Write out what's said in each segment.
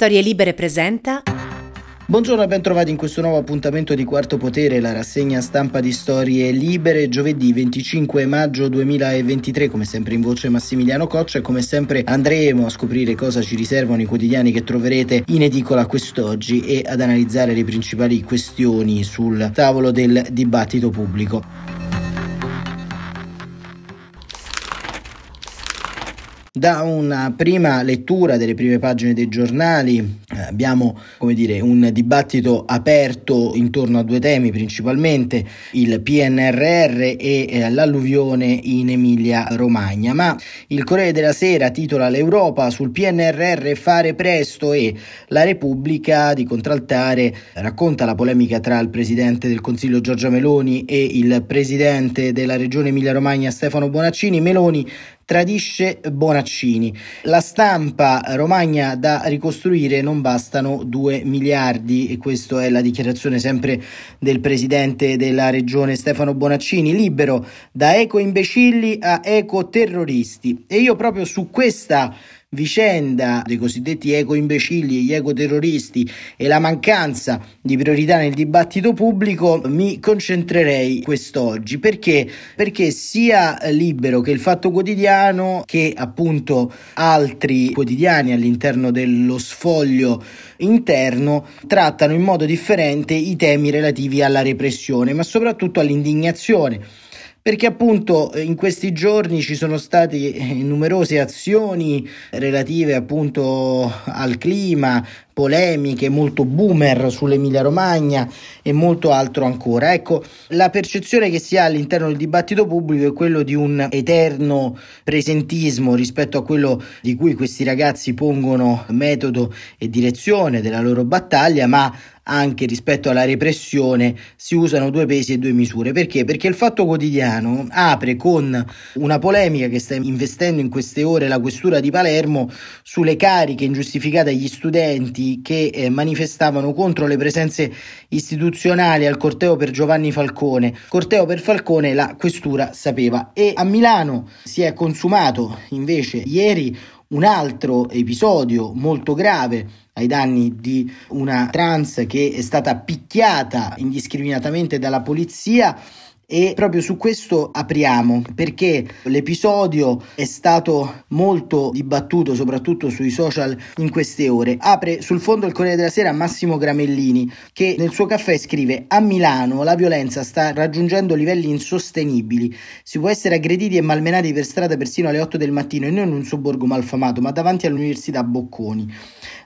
Storie Libere presenta. Buongiorno e ben trovati in questo nuovo appuntamento di Quarto Potere, la rassegna stampa di Storie Libere, giovedì 25 maggio 2023, come sempre in voce Massimiliano Coccia e come sempre andremo a scoprire cosa ci riservano i quotidiani che troverete in edicola quest'oggi e ad analizzare le principali questioni sul tavolo del dibattito pubblico. Da una prima lettura delle prime pagine dei giornali eh, abbiamo come dire, un dibattito aperto intorno a due temi principalmente il PNRR e eh, l'alluvione in Emilia Romagna ma il Corriere della Sera titola l'Europa sul PNRR fare presto e la Repubblica di contraltare racconta la polemica tra il Presidente del Consiglio Giorgia Meloni e il Presidente della Regione Emilia Romagna Stefano Bonaccini. Meloni tradisce Bonaccini. La stampa Romagna da ricostruire non bastano 2 miliardi e questa è la dichiarazione sempre del presidente della regione Stefano Bonaccini, libero da eco imbecilli a eco terroristi. E io proprio su questa vicenda dei cosiddetti eco-imbecilli e gli eco-terroristi e la mancanza di priorità nel dibattito pubblico mi concentrerei quest'oggi. Perché? Perché sia Libero che il Fatto Quotidiano che appunto altri quotidiani all'interno dello sfoglio interno trattano in modo differente i temi relativi alla repressione ma soprattutto all'indignazione perché appunto in questi giorni ci sono state eh, numerose azioni relative appunto al clima, polemiche molto boomer sull'Emilia Romagna e molto altro ancora. Ecco, la percezione che si ha all'interno del dibattito pubblico è quello di un eterno presentismo rispetto a quello di cui questi ragazzi pongono metodo e direzione della loro battaglia, ma anche rispetto alla repressione si usano due pesi e due misure. Perché? Perché il Fatto Quotidiano apre con una polemica che sta investendo in queste ore la questura di Palermo sulle cariche ingiustificate agli studenti che eh, manifestavano contro le presenze istituzionali al corteo per Giovanni Falcone. Corteo per Falcone la questura sapeva e a Milano si è consumato invece ieri un altro episodio molto grave ai danni di una trans che è stata picchiata indiscriminatamente dalla polizia e proprio su questo apriamo perché l'episodio è stato molto dibattuto soprattutto sui social in queste ore. Apre sul fondo il Corriere della Sera Massimo Gramellini che nel suo caffè scrive a Milano la violenza sta raggiungendo livelli insostenibili. Si può essere aggrediti e malmenati per strada persino alle 8 del mattino e non in un sobborgo malfamato ma davanti all'Università Bocconi.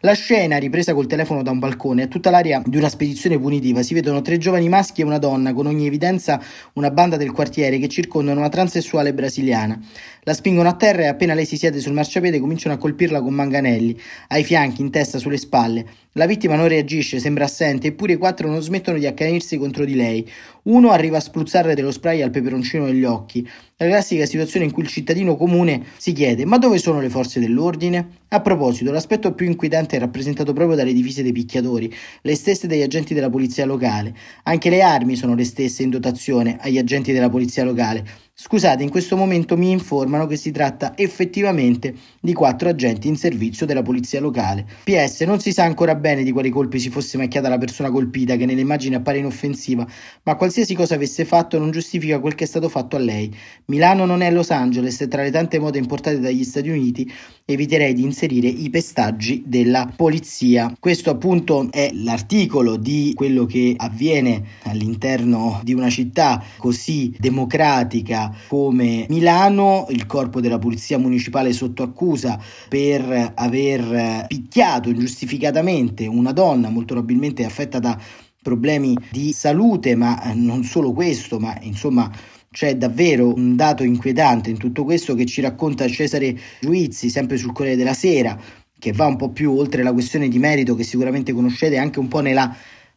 La scena, ripresa col telefono da un balcone, è tutta l'aria di una spedizione punitiva. Si vedono tre giovani maschi e una donna, con ogni evidenza una banda del quartiere che circondano una transessuale brasiliana. La spingono a terra e appena lei si siede sul marciapiede cominciano a colpirla con manganelli, ai fianchi, in testa, sulle spalle. La vittima non reagisce, sembra assente, eppure i quattro non smettono di accanirsi contro di lei. Uno arriva a spruzzare dello spray al peperoncino negli occhi. La classica situazione in cui il cittadino comune si chiede: ma dove sono le forze dell'ordine? A proposito, l'aspetto più inquietante è rappresentato proprio dalle divise dei picchiatori, le stesse degli agenti della polizia locale. Anche le armi sono le stesse in dotazione agli agenti della polizia locale. Scusate, in questo momento mi informano che si tratta effettivamente di quattro agenti in servizio della polizia locale. PS, non si sa ancora bene di quali colpi si fosse macchiata la persona colpita, che nelle immagini appare inoffensiva, ma qualsiasi cosa avesse fatto non giustifica quel che è stato fatto a lei. Milano non è Los Angeles e tra le tante mode importate dagli Stati Uniti eviterei di inserire i pestaggi della polizia. Questo appunto è l'articolo di quello che avviene all'interno di una città così democratica come Milano, il corpo della polizia municipale sotto accusa per aver picchiato ingiustificatamente una donna molto probabilmente affetta da problemi di salute, ma non solo questo, ma insomma c'è davvero un dato inquietante in tutto questo che ci racconta Cesare Giuizzi, sempre sul Corriere della Sera, che va un po' più oltre la questione di merito che sicuramente conoscete anche un po' nella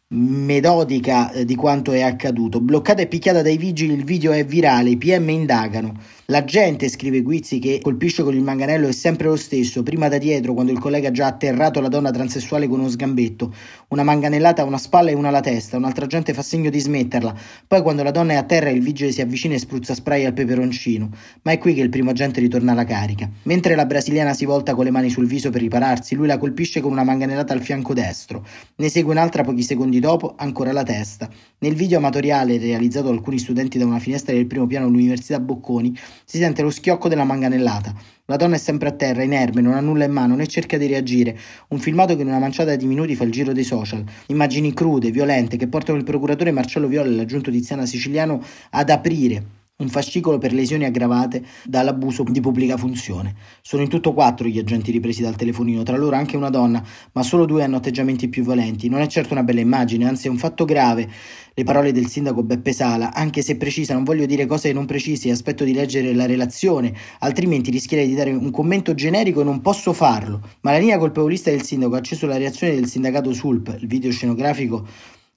metodica eh, di quanto è accaduto. Bloccata e picchiata dai vigili, il video è virale, i PM indagano. La gente, scrive Guizzi, che colpisce con il manganello è sempre lo stesso, prima da dietro quando il collega ha già atterrato la donna transessuale con uno sgambetto, una manganellata a una spalla e una alla testa, un'altra gente fa segno di smetterla, poi quando la donna è a terra il vigile si avvicina e spruzza spray al peperoncino, ma è qui che il primo agente ritorna alla carica. Mentre la brasiliana si volta con le mani sul viso per ripararsi, lui la colpisce con una manganellata al fianco destro, ne segue un'altra pochi secondi dopo, ancora la testa. Nel video amatoriale realizzato da alcuni studenti da una finestra del primo piano dell'Università Bocconi, si sente lo schiocco della manganellata. La donna è sempre a terra, inerme, non ha nulla in mano né cerca di reagire. Un filmato che in una manciata di minuti fa il giro dei social. Immagini crude, violente, che portano il procuratore Marcello Viola e l'aggiunto Tiziana Siciliano ad aprire un fascicolo per lesioni aggravate dall'abuso di pubblica funzione. Sono in tutto quattro gli agenti ripresi dal telefonino, tra loro anche una donna, ma solo due hanno atteggiamenti più violenti. Non è certo una bella immagine, anzi è un fatto grave. Le parole del sindaco Beppe Sala, anche se precisa, non voglio dire cose non precise, aspetto di leggere la relazione, altrimenti rischierei di dare un commento generico e non posso farlo. Ma la linea colpevolista del sindaco ha acceso la reazione del sindacato SULP, il video scenografico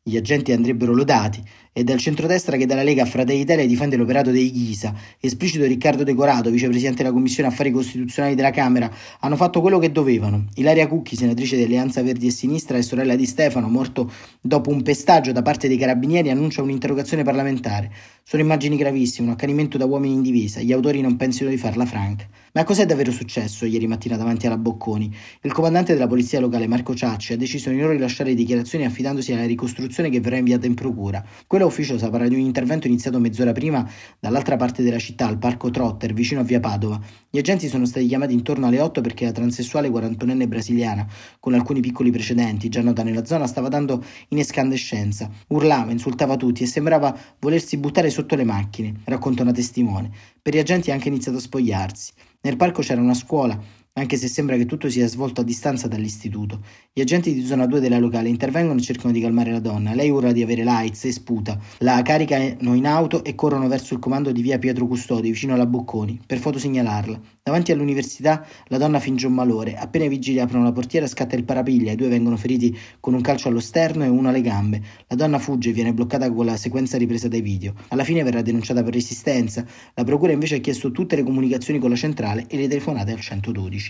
gli agenti andrebbero lodati, e dal centrodestra che dalla Lega a Fratelli d'Italia difende l'operato dei Ghisa, esplicito Riccardo Decorato, vicepresidente della Commissione Affari Costituzionali della Camera, hanno fatto quello che dovevano. Ilaria Cucchi, senatrice di Alleanza Verdi e Sinistra e sorella di Stefano, morto dopo un pestaggio da parte dei carabinieri, annuncia un'interrogazione parlamentare. Sono immagini gravissime, un accanimento da uomini in divisa, gli autori non pensino di farla franca. Ma cos'è davvero successo ieri mattina davanti alla Bocconi? Il comandante della polizia locale Marco Ciacci ha deciso di non rilasciare dichiarazioni affidandosi alla ricostruzione che verrà inviata in procura. Quello ufficio saprà di un intervento iniziato mezz'ora prima dall'altra parte della città, al parco Trotter, vicino a via Padova. Gli agenti sono stati chiamati intorno alle 8 perché la transessuale 41enne brasiliana, con alcuni piccoli precedenti già nota nella zona, stava dando in escandescenza. Urlava, insultava tutti e sembrava volersi buttare sotto le macchine, racconta una testimone. Per gli agenti ha anche iniziato a spogliarsi. Nel parco c'era una scuola, anche se sembra che tutto sia svolto a distanza dall'istituto. Gli agenti di zona 2 della locale intervengono e cercano di calmare la donna. Lei urla di avere l'AIDS e sputa. La caricano in auto e corrono verso il comando di via Pietro Custodi, vicino alla Bocconi, per fotosegnalarla. Davanti all'università la donna finge un malore. Appena i vigili aprono la portiera scatta il parapiglia, i due vengono feriti con un calcio allo sterno e uno alle gambe. La donna fugge e viene bloccata con la sequenza ripresa dai video. Alla fine verrà denunciata per resistenza. La procura invece ha chiesto tutte le comunicazioni con la centrale e le telefonate al 112.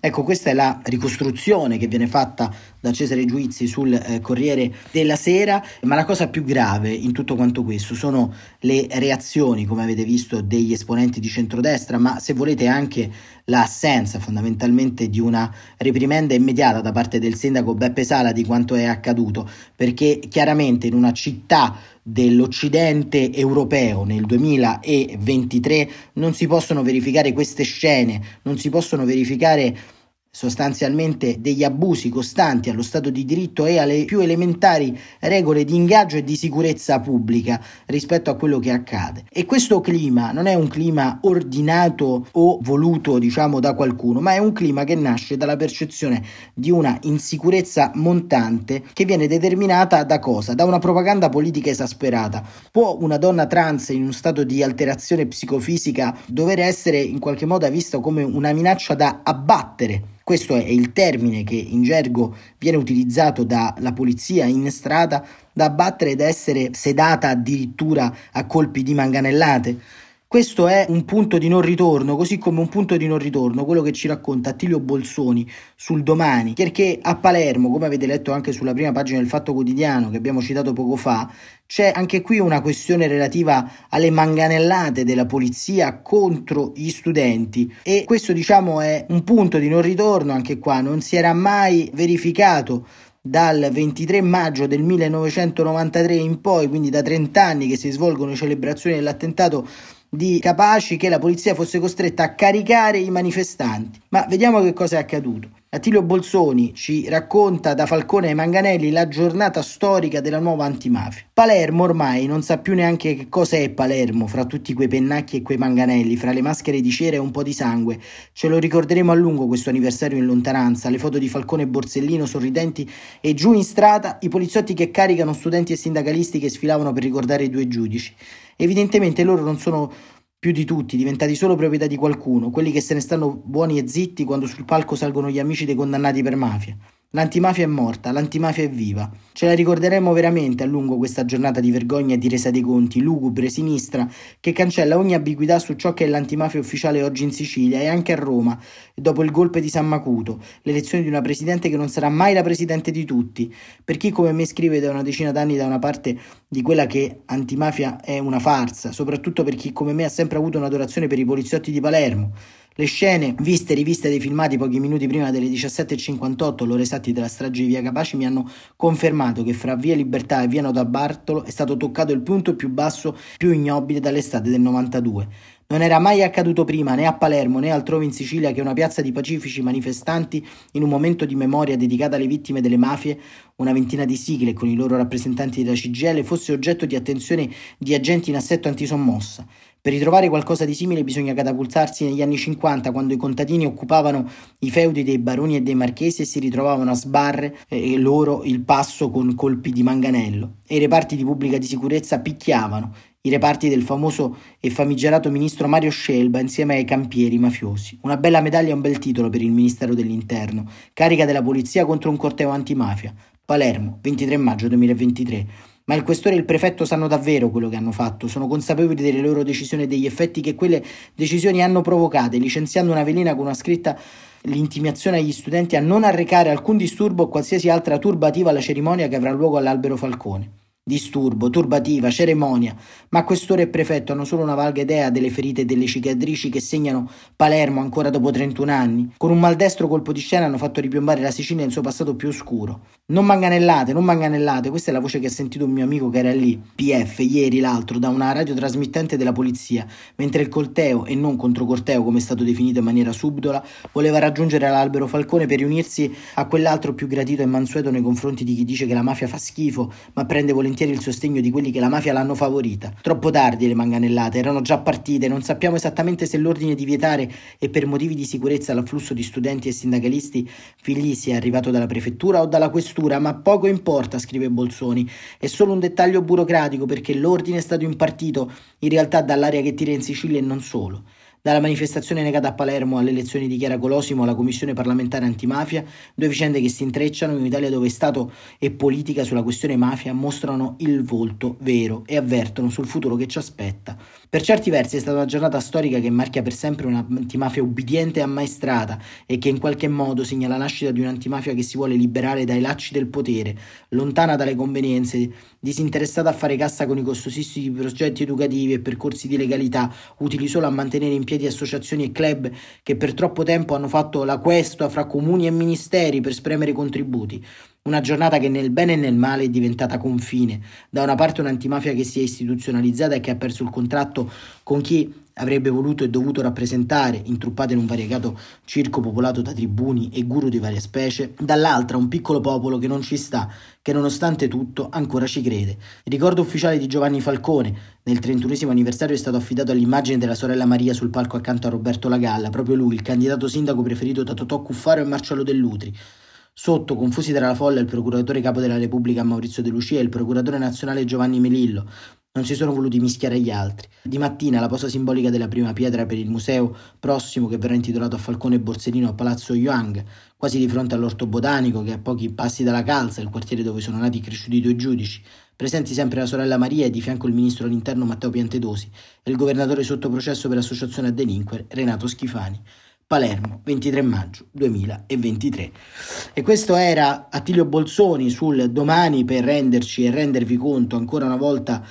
Ecco, questa è la ricostruzione che viene fatta da Cesare Giuizzi sul eh, Corriere della Sera, ma la cosa più grave in tutto quanto questo sono le reazioni, come avete visto, degli esponenti di centrodestra, ma se volete anche l'assenza fondamentalmente di una reprimenda immediata da parte del sindaco Beppe Sala di quanto è accaduto, perché chiaramente in una città dell'Occidente europeo nel 2023 non si possono verificare queste scene, non si possono verificare sostanzialmente degli abusi costanti allo Stato di diritto e alle più elementari regole di ingaggio e di sicurezza pubblica rispetto a quello che accade. E questo clima non è un clima ordinato o voluto, diciamo, da qualcuno, ma è un clima che nasce dalla percezione di una insicurezza montante che viene determinata da cosa? Da una propaganda politica esasperata. Può una donna trans in uno stato di alterazione psicofisica dover essere in qualche modo vista come una minaccia da abbattere? Questo è il termine che in gergo viene utilizzato dalla polizia in strada da abbattere ed essere sedata addirittura a colpi di manganellate. Questo è un punto di non ritorno, così come un punto di non ritorno, quello che ci racconta Attilio Bolsoni sul domani, perché a Palermo, come avete letto anche sulla prima pagina del Fatto Quotidiano che abbiamo citato poco fa, c'è anche qui una questione relativa alle manganellate della polizia contro gli studenti. E questo diciamo è un punto di non ritorno anche qua, non si era mai verificato dal 23 maggio del 1993 in poi, quindi da 30 anni che si svolgono le celebrazioni dell'attentato di Capaci che la polizia fosse costretta a caricare i manifestanti. Ma vediamo che cosa è accaduto. Attilio Bolsoni ci racconta da Falcone ai Manganelli la giornata storica della nuova antimafia. Palermo ormai non sa più neanche che cosa è Palermo, fra tutti quei pennacchi e quei manganelli, fra le maschere di cera e un po' di sangue. Ce lo ricorderemo a lungo questo anniversario in lontananza, le foto di Falcone e Borsellino sorridenti e giù in strada i poliziotti che caricano studenti e sindacalisti che sfilavano per ricordare i due giudici. Evidentemente loro non sono più di tutti, diventati solo proprietà di qualcuno, quelli che se ne stanno buoni e zitti quando sul palco salgono gli amici dei condannati per mafia. L'antimafia è morta, l'antimafia è viva. Ce la ricorderemo veramente a lungo questa giornata di vergogna e di resa dei conti, lugubre, sinistra, che cancella ogni ambiguità su ciò che è l'antimafia ufficiale oggi in Sicilia e anche a Roma, dopo il golpe di San Macuto, l'elezione di una presidente che non sarà mai la presidente di tutti. Per chi come me scrive da una decina d'anni da una parte di quella che antimafia è una farsa, soprattutto per chi come me ha sempre avuto un'adorazione per i poliziotti di Palermo. Le scene, viste e riviste dei filmati pochi minuti prima delle 17.58, l'ora esatti della strage di Via Capaci, mi hanno confermato che fra Via Libertà e Via Nota Bartolo è stato toccato il punto più basso, più ignobile dall'estate del 92. Non era mai accaduto prima né a Palermo né altrove in Sicilia che una piazza di pacifici manifestanti, in un momento di memoria dedicata alle vittime delle mafie, una ventina di sigle con i loro rappresentanti della CGL, fosse oggetto di attenzione di agenti in assetto antisommossa. Per ritrovare qualcosa di simile bisogna catapultarsi negli anni 50, quando i contadini occupavano i feudi dei baroni e dei marchesi e si ritrovavano a sbarre e loro il passo con colpi di manganello. E i reparti di pubblica di sicurezza picchiavano, i reparti del famoso e famigerato ministro Mario Scelba insieme ai campieri mafiosi. Una bella medaglia e un bel titolo per il Ministero dell'Interno. Carica della polizia contro un corteo antimafia. Palermo, 23 maggio 2023. Ma il questore e il prefetto sanno davvero quello che hanno fatto, sono consapevoli delle loro decisioni e degli effetti che quelle decisioni hanno provocato, licenziando una velina con una scritta l'intimazione agli studenti a non arrecare alcun disturbo o qualsiasi altra turbativa alla cerimonia che avrà luogo all'albero Falcone. Disturbo, turbativa, cerimonia, ma questore e prefetto hanno solo una vaga idea delle ferite e delle cicatrici che segnano Palermo ancora dopo 31 anni. Con un maldestro colpo di scena hanno fatto ripiombare la Sicilia nel suo passato più oscuro. Non manganellate, non manganellate, questa è la voce che ha sentito un mio amico che era lì, PF, ieri l'altro, da una radiotrasmittente della polizia, mentre il corteo, e non controcorteo come è stato definito in maniera subdola, voleva raggiungere l'albero Falcone per riunirsi a quell'altro più gratito e mansueto nei confronti di chi dice che la mafia fa schifo, ma prende volentieri volentieri il sostegno di quelli che la mafia l'hanno favorita. Troppo tardi le manganellate, erano già partite, non sappiamo esattamente se l'ordine di vietare e per motivi di sicurezza l'afflusso di studenti e sindacalisti figli sia arrivato dalla prefettura o dalla questura, ma poco importa, scrive Bolsoni, è solo un dettaglio burocratico perché l'ordine è stato impartito in realtà dall'area che tira in Sicilia e non solo. Dalla manifestazione negata a Palermo alle elezioni di Chiara Colosimo alla Commissione parlamentare antimafia, due vicende che si intrecciano in un'Italia dove Stato e politica sulla questione mafia mostrano il volto vero e avvertono sul futuro che ci aspetta. Per certi versi è stata una giornata storica che marchia per sempre un'antimafia ubbidiente e ammaestrata e che in qualche modo segna la nascita di un'antimafia che si vuole liberare dai lacci del potere, lontana dalle convenienze, disinteressata a fare cassa con i costosissimi progetti educativi e percorsi di legalità utili solo a mantenere in piedi di associazioni e club che per troppo tempo hanno fatto la questua fra comuni e ministeri per spremere contributi. Una giornata che nel bene e nel male è diventata confine. Da una parte un'antimafia che si è istituzionalizzata e che ha perso il contratto con chi avrebbe voluto e dovuto rappresentare, intruppata in un variegato circo popolato da tribuni e guru di varie specie, dall'altra un piccolo popolo che non ci sta, che nonostante tutto ancora ci crede. Il ricordo ufficiale di Giovanni Falcone, nel 31 anniversario, è stato affidato all'immagine della sorella Maria sul palco accanto a Roberto Lagalla, proprio lui, il candidato sindaco preferito da Totò Cuffaro e Marcello Dell'Utri. Sotto, confusi tra la folla, il procuratore capo della Repubblica Maurizio De Lucia e il procuratore nazionale Giovanni Melillo, non si sono voluti mischiare agli altri. Di mattina la posa simbolica della prima pietra per il museo prossimo che verrà intitolato a Falcone e Borsellino a Palazzo Yuang, quasi di fronte all'orto botanico che è a pochi passi dalla Calza, il quartiere dove sono nati e cresciuti i due giudici. Presenti sempre la sorella Maria e di fianco il ministro all'interno Matteo Piantedosi e il governatore sotto processo per associazione a delinquere Renato Schifani. Palermo, 23 maggio 2023. E questo era Attilio Bolzoni sul domani per renderci e rendervi conto ancora una volta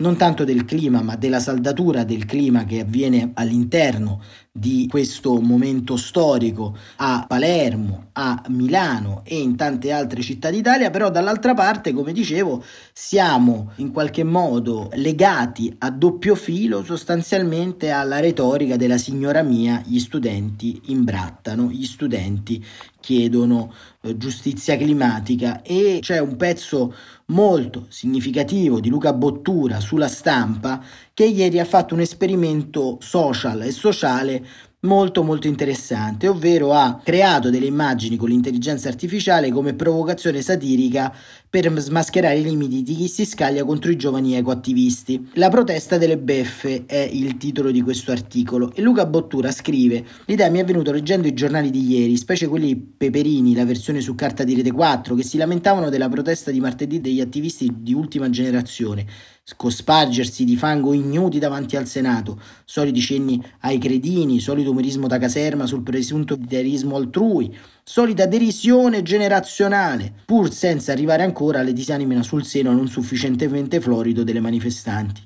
non tanto del clima, ma della saldatura del clima che avviene all'interno di questo momento storico a Palermo, a Milano e in tante altre città d'Italia, però dall'altra parte, come dicevo, siamo in qualche modo legati a doppio filo sostanzialmente alla retorica della signora mia, gli studenti imbrattano, gli studenti chiedono eh, giustizia climatica e c'è un pezzo molto significativo di Luca Bottura sulla stampa che ieri ha fatto un esperimento social e sociale molto molto interessante, ovvero ha creato delle immagini con l'intelligenza artificiale come provocazione satirica per smascherare i limiti di chi si scaglia contro i giovani ecoattivisti. La protesta delle beffe è il titolo di questo articolo e Luca Bottura scrive l'idea mi è venuta leggendo i giornali di ieri, specie quelli peperini, la versione su carta di Rete 4, che si lamentavano della protesta di martedì degli attivisti di ultima generazione cospargersi di fango ignoti davanti al Senato, soliti cenni ai credini, solito umorismo da caserma sul presunto idealismo altrui, solita derisione generazionale, pur senza arrivare ancora alle disanime sul seno non sufficientemente florido delle manifestanti.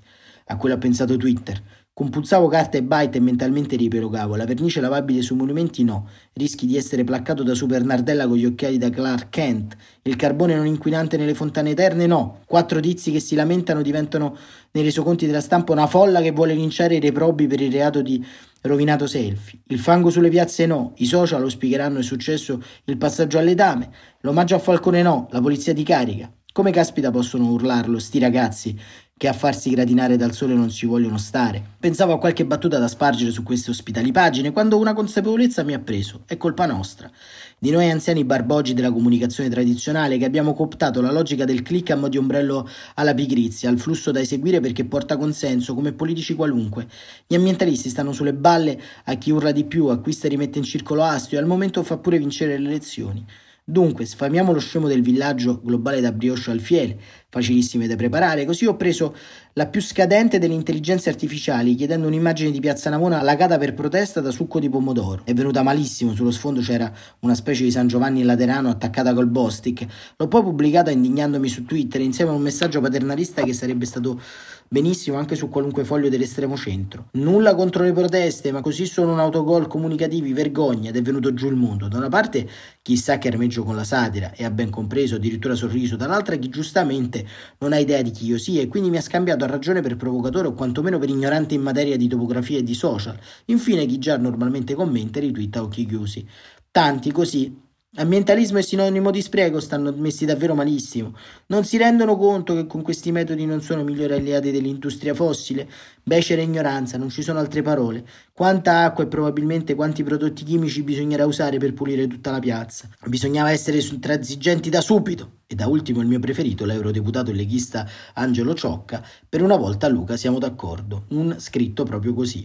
A quello ha pensato Twitter. Compulsavo carta e byte e mentalmente ripierogavo. La vernice lavabile sui monumenti no. Rischi di essere placcato da Super Nardella con gli occhiali da Clark Kent. Il carbone non inquinante nelle fontane eterne no. Quattro tizi che si lamentano diventano nei resoconti della stampa una folla che vuole linciare i reprobi per il reato di rovinato selfie. Il fango sulle piazze no. I social lo spiegheranno è successo il passaggio alle dame. L'omaggio a Falcone no. La polizia di carica. Come caspita possono urlarlo sti ragazzi che a farsi gratinare dal sole non ci vogliono stare. Pensavo a qualche battuta da spargere su queste ospitali pagine quando una consapevolezza mi ha preso. È colpa nostra. Di noi anziani barbogi della comunicazione tradizionale che abbiamo cooptato la logica del click a mo' di ombrello alla pigrizia, al flusso da eseguire perché porta consenso come politici qualunque. Gli ambientalisti stanno sulle balle a chi urla di più, acquista e rimette in circolo astio e al momento fa pure vincere le elezioni. Dunque, sfamiamo lo scemo del villaggio globale da brioche al fiele, facilissime da preparare, così ho preso la più scadente delle intelligenze artificiali chiedendo un'immagine di Piazza Navona allagata per protesta da succo di pomodoro. È venuta malissimo, sullo sfondo c'era una specie di San Giovanni Laterano attaccata col Bostic. L'ho poi pubblicata indignandomi su Twitter insieme a un messaggio paternalista che sarebbe stato benissimo anche su qualunque foglio dell'estremo centro. Nulla contro le proteste, ma così sono un autogol comunicativi, vergogna ed è venuto giù il mondo. Da una parte chissà che armeggio con la satira e ha ben compreso, addirittura sorriso, dall'altra chi giustamente non ha idea di chi io sia e quindi mi ha scambiato a ragione per provocatore o quantomeno per ignorante in materia di topografia e di social. Infine chi già normalmente commenta e ritwitta a occhi chiusi. Tanti così Ambientalismo e sinonimo di spreco stanno messi davvero malissimo. Non si rendono conto che con questi metodi non sono migliori alleati dell'industria fossile? Becera ignoranza, non ci sono altre parole. Quanta acqua e probabilmente quanti prodotti chimici bisognerà usare per pulire tutta la piazza? Bisognava essere intransigenti da subito. E da ultimo il mio preferito, l'eurodeputato leghista Angelo Ciocca. Per una volta Luca siamo d'accordo. Un scritto proprio così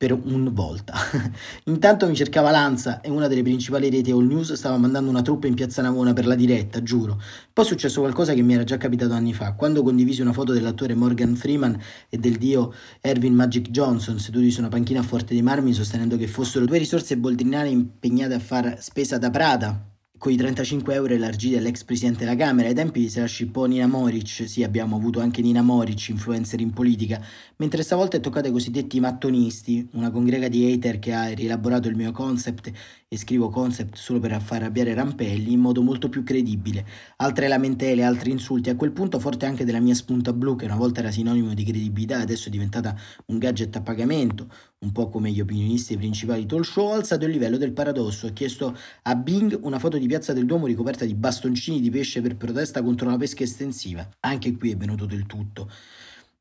per un volta. Intanto mi cercava Lanza e una delle principali reti All News stava mandando una truppa in piazza Navona per la diretta, giuro. Poi è successo qualcosa che mi era già capitato anni fa, quando condivisi una foto dell'attore Morgan Freeman e del dio Erwin Magic Johnson seduti su una panchina a Forte dei Marmi sostenendo che fossero due risorse boldrinane impegnate a far spesa da Prada con i 35 euro elargiti all'ex presidente della Camera. Ai tempi se la scippò Nina Moric, sì abbiamo avuto anche Nina Moric, influencer in politica, mentre stavolta è toccato ai cosiddetti mattonisti, una congrega di hater che ha rielaborato il mio concept e scrivo concept solo per far arrabbiare Rampelli in modo molto più credibile. Altre lamentele, altri insulti, a quel punto forte anche della mia spunta blu che una volta era sinonimo di credibilità, adesso è diventata un gadget a pagamento, un po' come gli opinionisti principali talk show, ho alzato il livello del paradosso, ho chiesto a Bing una foto di Piazza del Duomo ricoperta di bastoncini di pesce per protesta contro la pesca estensiva. Anche qui è venuto del tutto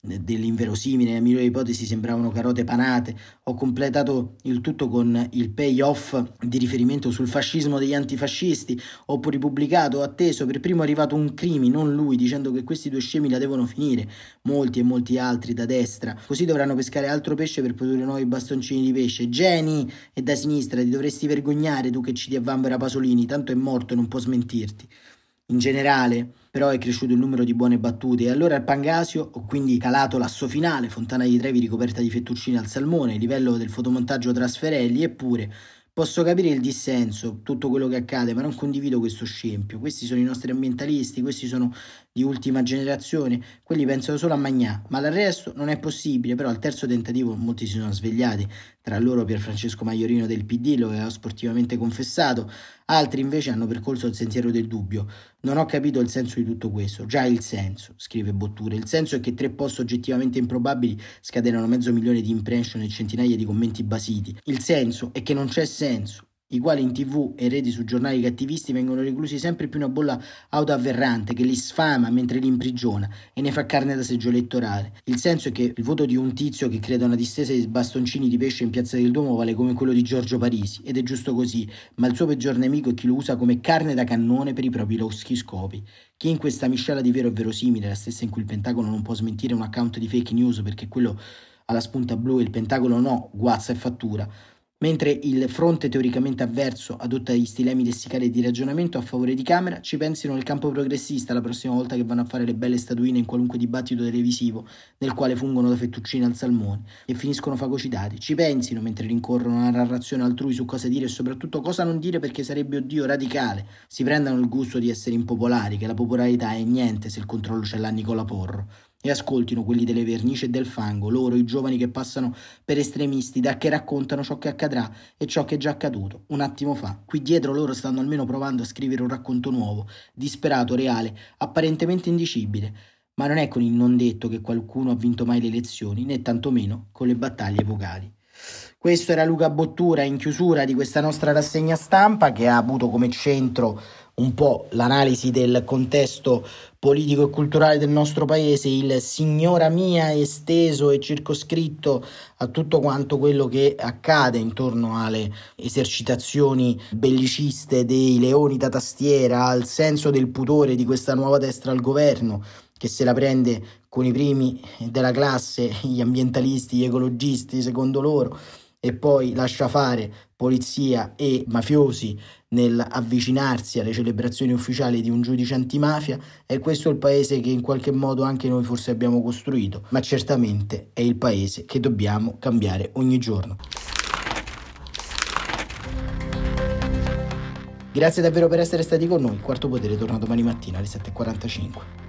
dell'inverosimile, nella migliore ipotesi sembravano carote panate. Ho completato il tutto con il payoff di riferimento sul fascismo degli antifascisti. Ho ripubblicato, ho atteso, per primo è arrivato un crimi, non lui, dicendo che questi due scemi la devono finire. Molti e molti altri da destra. Così dovranno pescare altro pesce per produrre nuovi bastoncini di pesce. Geni! E da sinistra ti dovresti vergognare tu che citi a Vanvera Pasolini, tanto è morto e non può smentirti. In generale, però, è cresciuto il numero di buone battute e allora al Pangasio ho quindi calato l'asso finale, Fontana di Trevi ricoperta di fettuccine al salmone, livello del fotomontaggio Trasferelli, eppure Posso capire il dissenso, tutto quello che accade, ma non condivido questo scempio. Questi sono i nostri ambientalisti, questi sono di ultima generazione, quelli pensano solo a Magnà, ma l'arresto non è possibile, però al terzo tentativo molti si sono svegliati, tra loro Pier Francesco Maiorino del PD lo aveva sportivamente confessato, altri invece hanno percorso il sentiero del dubbio. Non ho capito il senso di tutto questo, già il senso, scrive Botture, il senso è che tre post oggettivamente improbabili scatenano mezzo milione di impression e centinaia di commenti basiti. Il senso è che non c'è senso, i quali in tv e reti su giornali cattivisti vengono reclusi sempre più una bolla autoavverrante che li sfama mentre li imprigiona e ne fa carne da seggio elettorale. Il senso è che il voto di un tizio che crede a una distesa di bastoncini di pesce in piazza del Duomo vale come quello di Giorgio Parisi, ed è giusto così, ma il suo peggior nemico è chi lo usa come carne da cannone per i propri loschi scopi. Chi in questa miscela di vero e verosimile, la stessa in cui il Pentagono non può smentire un account di fake news perché quello alla spunta blu e il Pentagono no, guazza e fattura, Mentre il fronte teoricamente avverso adotta gli stilemi lessicali di ragionamento a favore di Camera, ci pensino nel campo progressista la prossima volta che vanno a fare le belle statuine in qualunque dibattito televisivo nel quale fungono da fettuccine al salmone e finiscono fagocitati. Ci pensino mentre rincorrono una narrazione altrui su cosa dire e soprattutto cosa non dire perché sarebbe oddio radicale. Si prendano il gusto di essere impopolari, che la popolarità è niente se il controllo ce l'ha Nicola Porro e ascoltino quelli delle vernici e del fango, loro i giovani che passano per estremisti, da che raccontano ciò che accadrà e ciò che è già accaduto un attimo fa. Qui dietro loro stanno almeno provando a scrivere un racconto nuovo, disperato, reale, apparentemente indicibile. Ma non è con il non detto che qualcuno ha vinto mai le elezioni, né tantomeno con le battaglie vocali. Questo era Luca Bottura in chiusura di questa nostra rassegna stampa che ha avuto come centro un po' l'analisi del contesto politico e culturale del nostro paese, il signora mia esteso e circoscritto a tutto quanto quello che accade intorno alle esercitazioni belliciste dei leoni da tastiera, al senso del pudore di questa nuova destra al governo che se la prende con i primi della classe, gli ambientalisti, gli ecologisti, secondo loro, e poi lascia fare polizia e mafiosi nell'avvicinarsi alle celebrazioni ufficiali di un giudice antimafia, è questo il paese che in qualche modo anche noi forse abbiamo costruito, ma certamente è il paese che dobbiamo cambiare ogni giorno. Grazie davvero per essere stati con noi, quarto potere torna domani mattina alle 7.45.